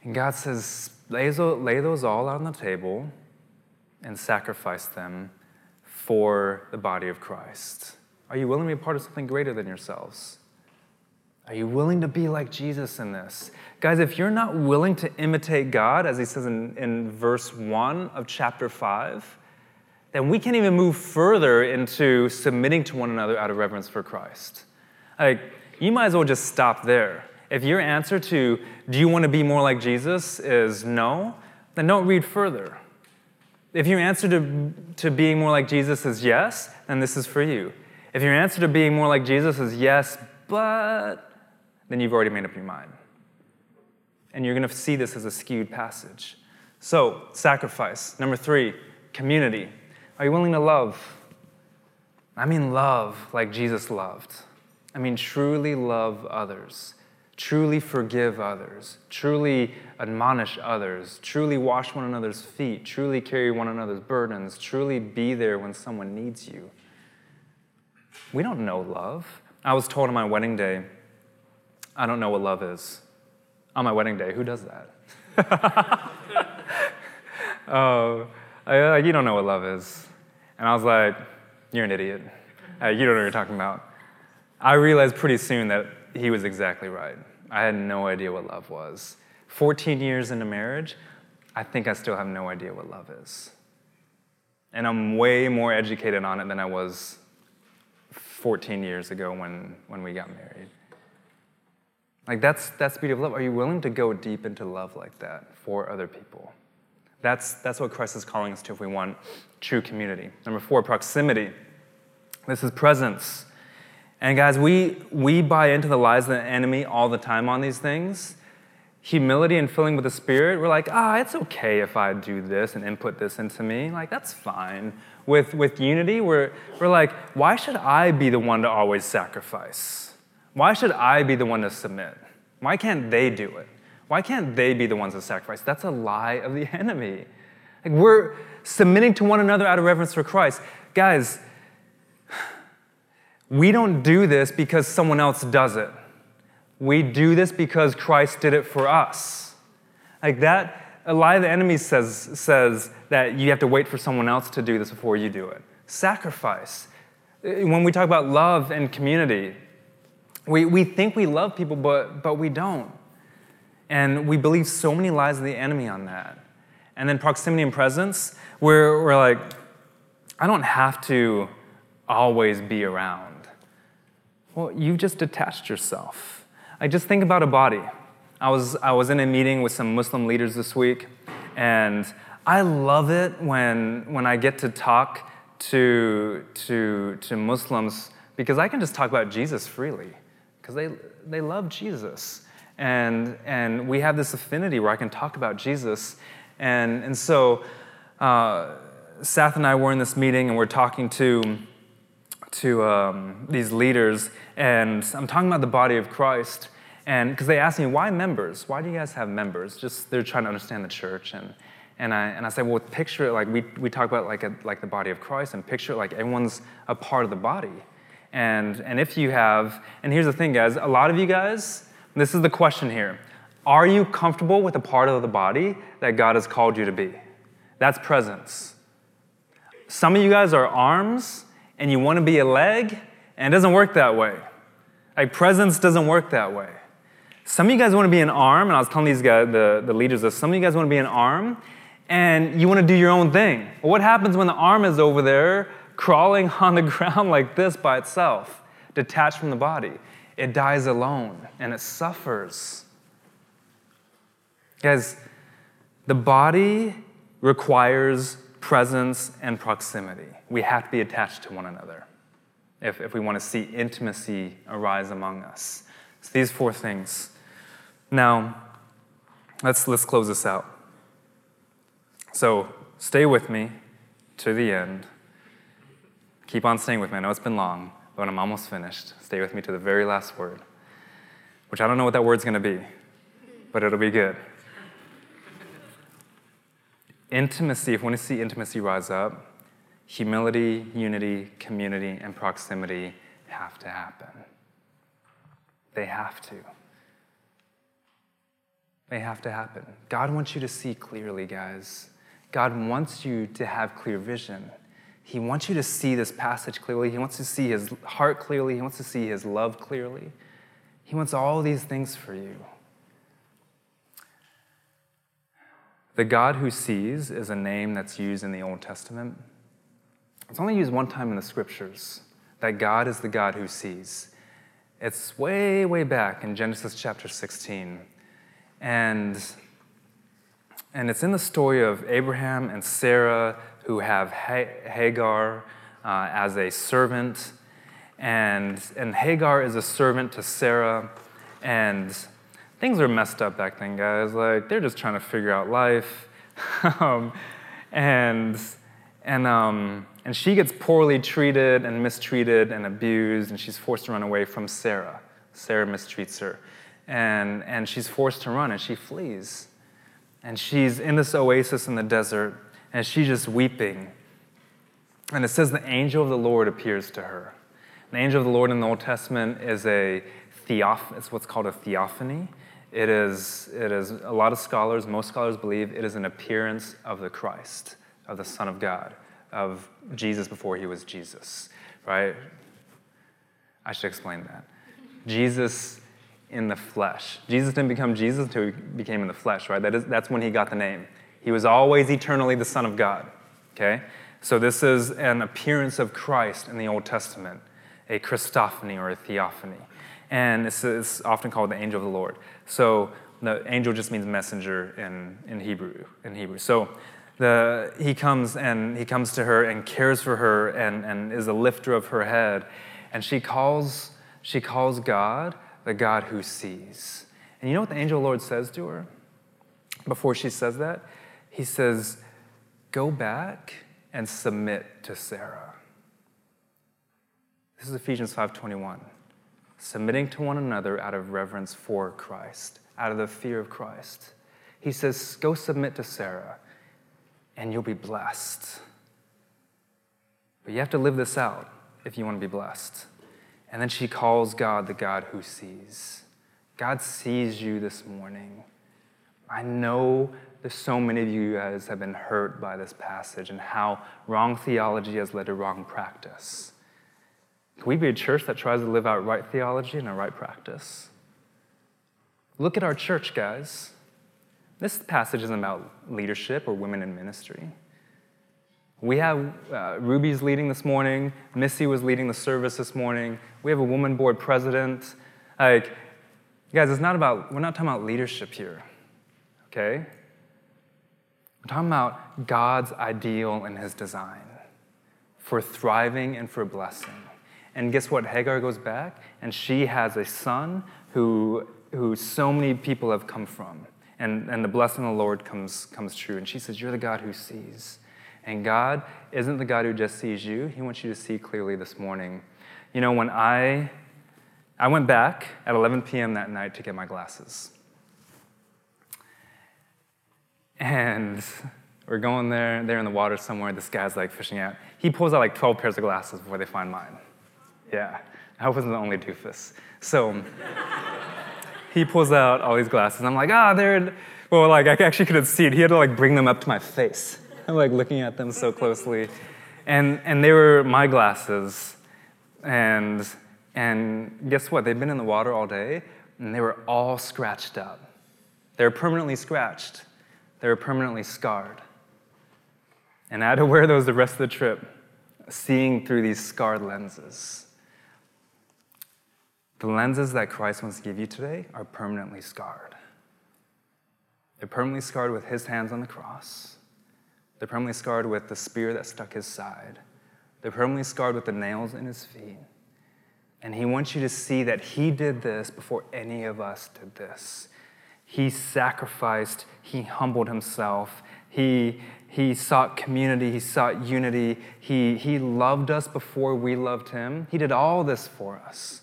And God says, lay those, lay those all on the table and sacrifice them for the body of Christ. Are you willing to be part of something greater than yourselves? Are you willing to be like Jesus in this? Guys, if you're not willing to imitate God, as he says in, in verse 1 of chapter 5, then we can't even move further into submitting to one another out of reverence for Christ. Like, you might as well just stop there. If your answer to, do you want to be more like Jesus, is no, then don't read further. If your answer to, to being more like Jesus is yes, then this is for you. If your answer to being more like Jesus is yes, but then you've already made up your mind. And you're going to see this as a skewed passage. So, sacrifice. Number three, community. Are you willing to love? I mean, love like Jesus loved. I mean, truly love others, truly forgive others, truly admonish others, truly wash one another's feet, truly carry one another's burdens, truly be there when someone needs you. We don't know love. I was told on my wedding day I don't know what love is. On my wedding day, who does that? oh, I, you don't know what love is. And I was like, you're an idiot. Uh, you don't know what you're talking about. I realized pretty soon that he was exactly right. I had no idea what love was. 14 years into marriage, I think I still have no idea what love is. And I'm way more educated on it than I was 14 years ago when, when we got married. Like that's that's the beauty of love. Are you willing to go deep into love like that for other people? That's that's what Christ is calling us to if we want true community. Number four, proximity. This is presence. And guys, we we buy into the lies of the enemy all the time on these things. Humility and filling with the Spirit, we're like, ah, it's okay if I do this and input this into me. Like, that's fine. With, with unity, we're, we're like, why should I be the one to always sacrifice? Why should I be the one to submit? Why can't they do it? Why can't they be the ones to sacrifice? That's a lie of the enemy. Like we're submitting to one another out of reverence for Christ. Guys, we don't do this because someone else does it. We do this because Christ did it for us. Like that, a lie of the enemy says, says that you have to wait for someone else to do this before you do it. Sacrifice. When we talk about love and community, we, we think we love people, but, but we don't. And we believe so many lies of the enemy on that. And then proximity and presence, we're, we're like, I don't have to always be around. Well, you've just detached yourself. I just think about a body. I was, I was in a meeting with some Muslim leaders this week, and I love it when, when I get to talk to, to, to Muslims because I can just talk about Jesus freely because they, they love Jesus. And, and we have this affinity where I can talk about Jesus. And, and so uh, Seth and I were in this meeting and we're talking to, to um, these leaders, and I'm talking about the body of Christ. And because they asked me, why members? Why do you guys have members? Just they're trying to understand the church. And, and, I, and I said, well, picture it like we, we talk about like, a, like the body of Christ, and picture it like everyone's a part of the body. And, and if you have, and here's the thing, guys, a lot of you guys, this is the question here Are you comfortable with a part of the body that God has called you to be? That's presence. Some of you guys are arms and you want to be a leg, and it doesn't work that way. Like, presence doesn't work that way. Some of you guys want to be an arm, and I was telling these guys, the, the leaders this, some of you guys want to be an arm, and you want to do your own thing. Well, what happens when the arm is over there crawling on the ground like this by itself, detached from the body? It dies alone, and it suffers. Guys, the body requires presence and proximity. We have to be attached to one another if, if we want to see intimacy arise among us. So these four things. Now, let's, let's close this out. So stay with me to the end. Keep on staying with me. I know it's been long, but I'm almost finished. Stay with me to the very last word, which I don't know what that word's going to be, but it'll be good. Intimacy, if we want to see intimacy rise up, humility, unity, community, and proximity have to happen. They have to. They have to happen. God wants you to see clearly, guys. God wants you to have clear vision. He wants you to see this passage clearly. He wants to see his heart clearly. He wants to see his love clearly. He wants all these things for you. The God who sees is a name that's used in the Old Testament. It's only used one time in the scriptures that God is the God who sees. It's way, way back in Genesis chapter 16. And, and it's in the story of Abraham and Sarah who have Hagar uh, as a servant. And, and Hagar is a servant to Sarah. And things are messed up back then, guys. Like, they're just trying to figure out life. um, and, and, um, and she gets poorly treated and mistreated and abused, and she's forced to run away from Sarah. Sarah mistreats her. And, and she's forced to run, and she flees. And she's in this oasis in the desert, and she's just weeping. And it says the angel of the Lord appears to her. The angel of the Lord in the Old Testament is a theoph- it's what's called a theophany. It is, it is, a lot of scholars, most scholars believe it is an appearance of the Christ, of the Son of God, of Jesus before he was Jesus, right? I should explain that. Jesus in the flesh. Jesus didn't become Jesus until he became in the flesh, right? That is, that's when he got the name. He was always eternally the Son of God, okay? So this is an appearance of Christ in the Old Testament, a Christophany or a theophany and it's, it's often called the angel of the Lord. So the angel just means messenger in, in Hebrew. In Hebrew. So the, he comes and he comes to her and cares for her and, and is a lifter of her head. And she calls, she calls God the God who sees. And you know what the angel Lord says to her before she says that? He says, Go back and submit to Sarah. This is Ephesians 5:21 submitting to one another out of reverence for Christ, out of the fear of Christ. He says, Go submit to Sarah. and you'll be blessed. But you have to live this out if you want to be blessed. And then she calls God the God who sees. God sees you this morning. I know there's so many of you guys have been hurt by this passage and how wrong theology has led to wrong practice. Can we be a church that tries to live out right theology and a right practice? Look at our church, guys. This passage isn't about leadership or women in ministry. We have uh, Ruby's leading this morning. Missy was leading the service this morning. We have a woman board president. Like, guys, it's not about, we're not talking about leadership here, okay? We're talking about God's ideal and his design for thriving and for blessing. And guess what? Hagar goes back and she has a son who, who so many people have come from. And, and the blessing of the Lord comes, comes true. And she says, You're the God who sees. And God isn't the God who just sees you, He wants you to see clearly this morning. You know, when I, I went back at 11 p.m. that night to get my glasses. And we're going there, they're in the water somewhere, this guy's like fishing out. He pulls out like 12 pairs of glasses before they find mine. Yeah, I wasn't the only doofus. So he pulls out all these glasses. I'm like, ah, they're, well, like I actually couldn't see it. He had to like bring them up to my face. I'm like looking at them so closely. And, and they were my glasses. And, and guess what? They'd been in the water all day and they were all scratched up. They were permanently scratched, they were permanently scarred. And I had to wear those the rest of the trip, seeing through these scarred lenses. The lenses that Christ wants to give you today are permanently scarred. They're permanently scarred with his hands on the cross. They're permanently scarred with the spear that stuck his side. They're permanently scarred with the nails in his feet. And he wants you to see that he did this before any of us did this. He sacrificed, he humbled himself, he, he sought community, he sought unity, he, he loved us before we loved him. He did all this for us.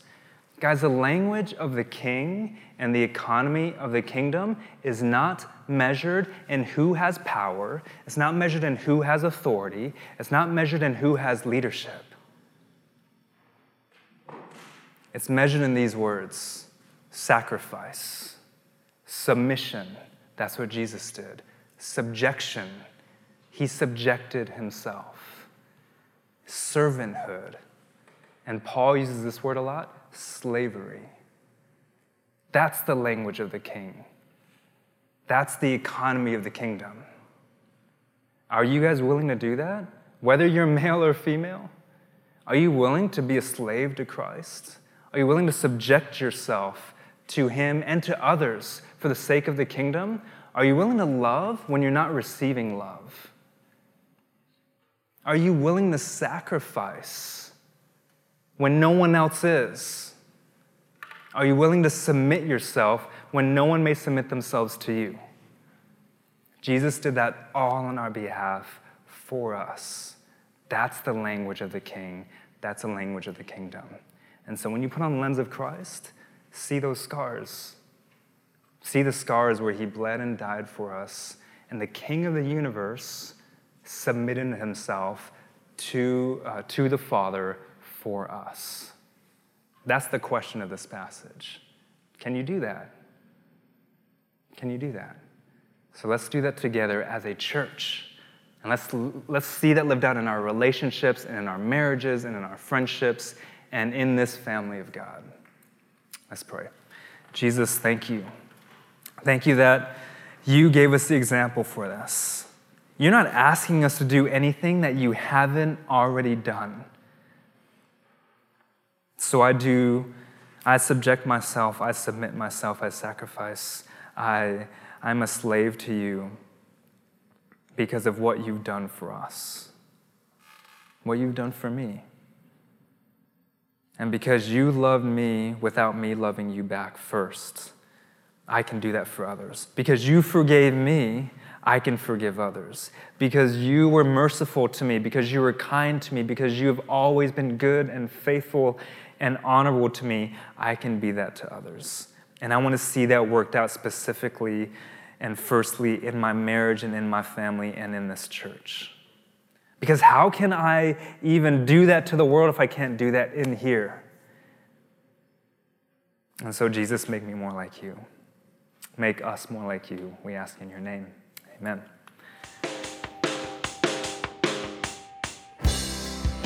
Guys, the language of the king and the economy of the kingdom is not measured in who has power, it's not measured in who has authority, it's not measured in who has leadership. It's measured in these words sacrifice, submission. That's what Jesus did. Subjection. He subjected himself. Servanthood. And Paul uses this word a lot slavery. That's the language of the king. That's the economy of the kingdom. Are you guys willing to do that? Whether you're male or female? Are you willing to be a slave to Christ? Are you willing to subject yourself to Him and to others for the sake of the kingdom? Are you willing to love when you're not receiving love? Are you willing to sacrifice when no one else is? Are you willing to submit yourself when no one may submit themselves to you? Jesus did that all on our behalf for us. That's the language of the king. That's the language of the kingdom. And so when you put on the lens of Christ, see those scars. See the scars where he bled and died for us. And the king of the universe submitted himself to, uh, to the Father for us. That's the question of this passage. Can you do that? Can you do that? So let's do that together as a church. And let's, let's see that lived out in our relationships and in our marriages and in our friendships and in this family of God. Let's pray. Jesus, thank you. Thank you that you gave us the example for this. You're not asking us to do anything that you haven't already done. So I do, I subject myself, I submit myself, I sacrifice, I, I'm a slave to you because of what you've done for us, what you've done for me. And because you loved me without me loving you back first, I can do that for others. Because you forgave me, I can forgive others. Because you were merciful to me, because you were kind to me, because you have always been good and faithful and honorable to me, I can be that to others. And I want to see that worked out specifically and firstly in my marriage and in my family and in this church. Because how can I even do that to the world if I can't do that in here? And so, Jesus, make me more like you. Make us more like you. We ask in your name. Amen.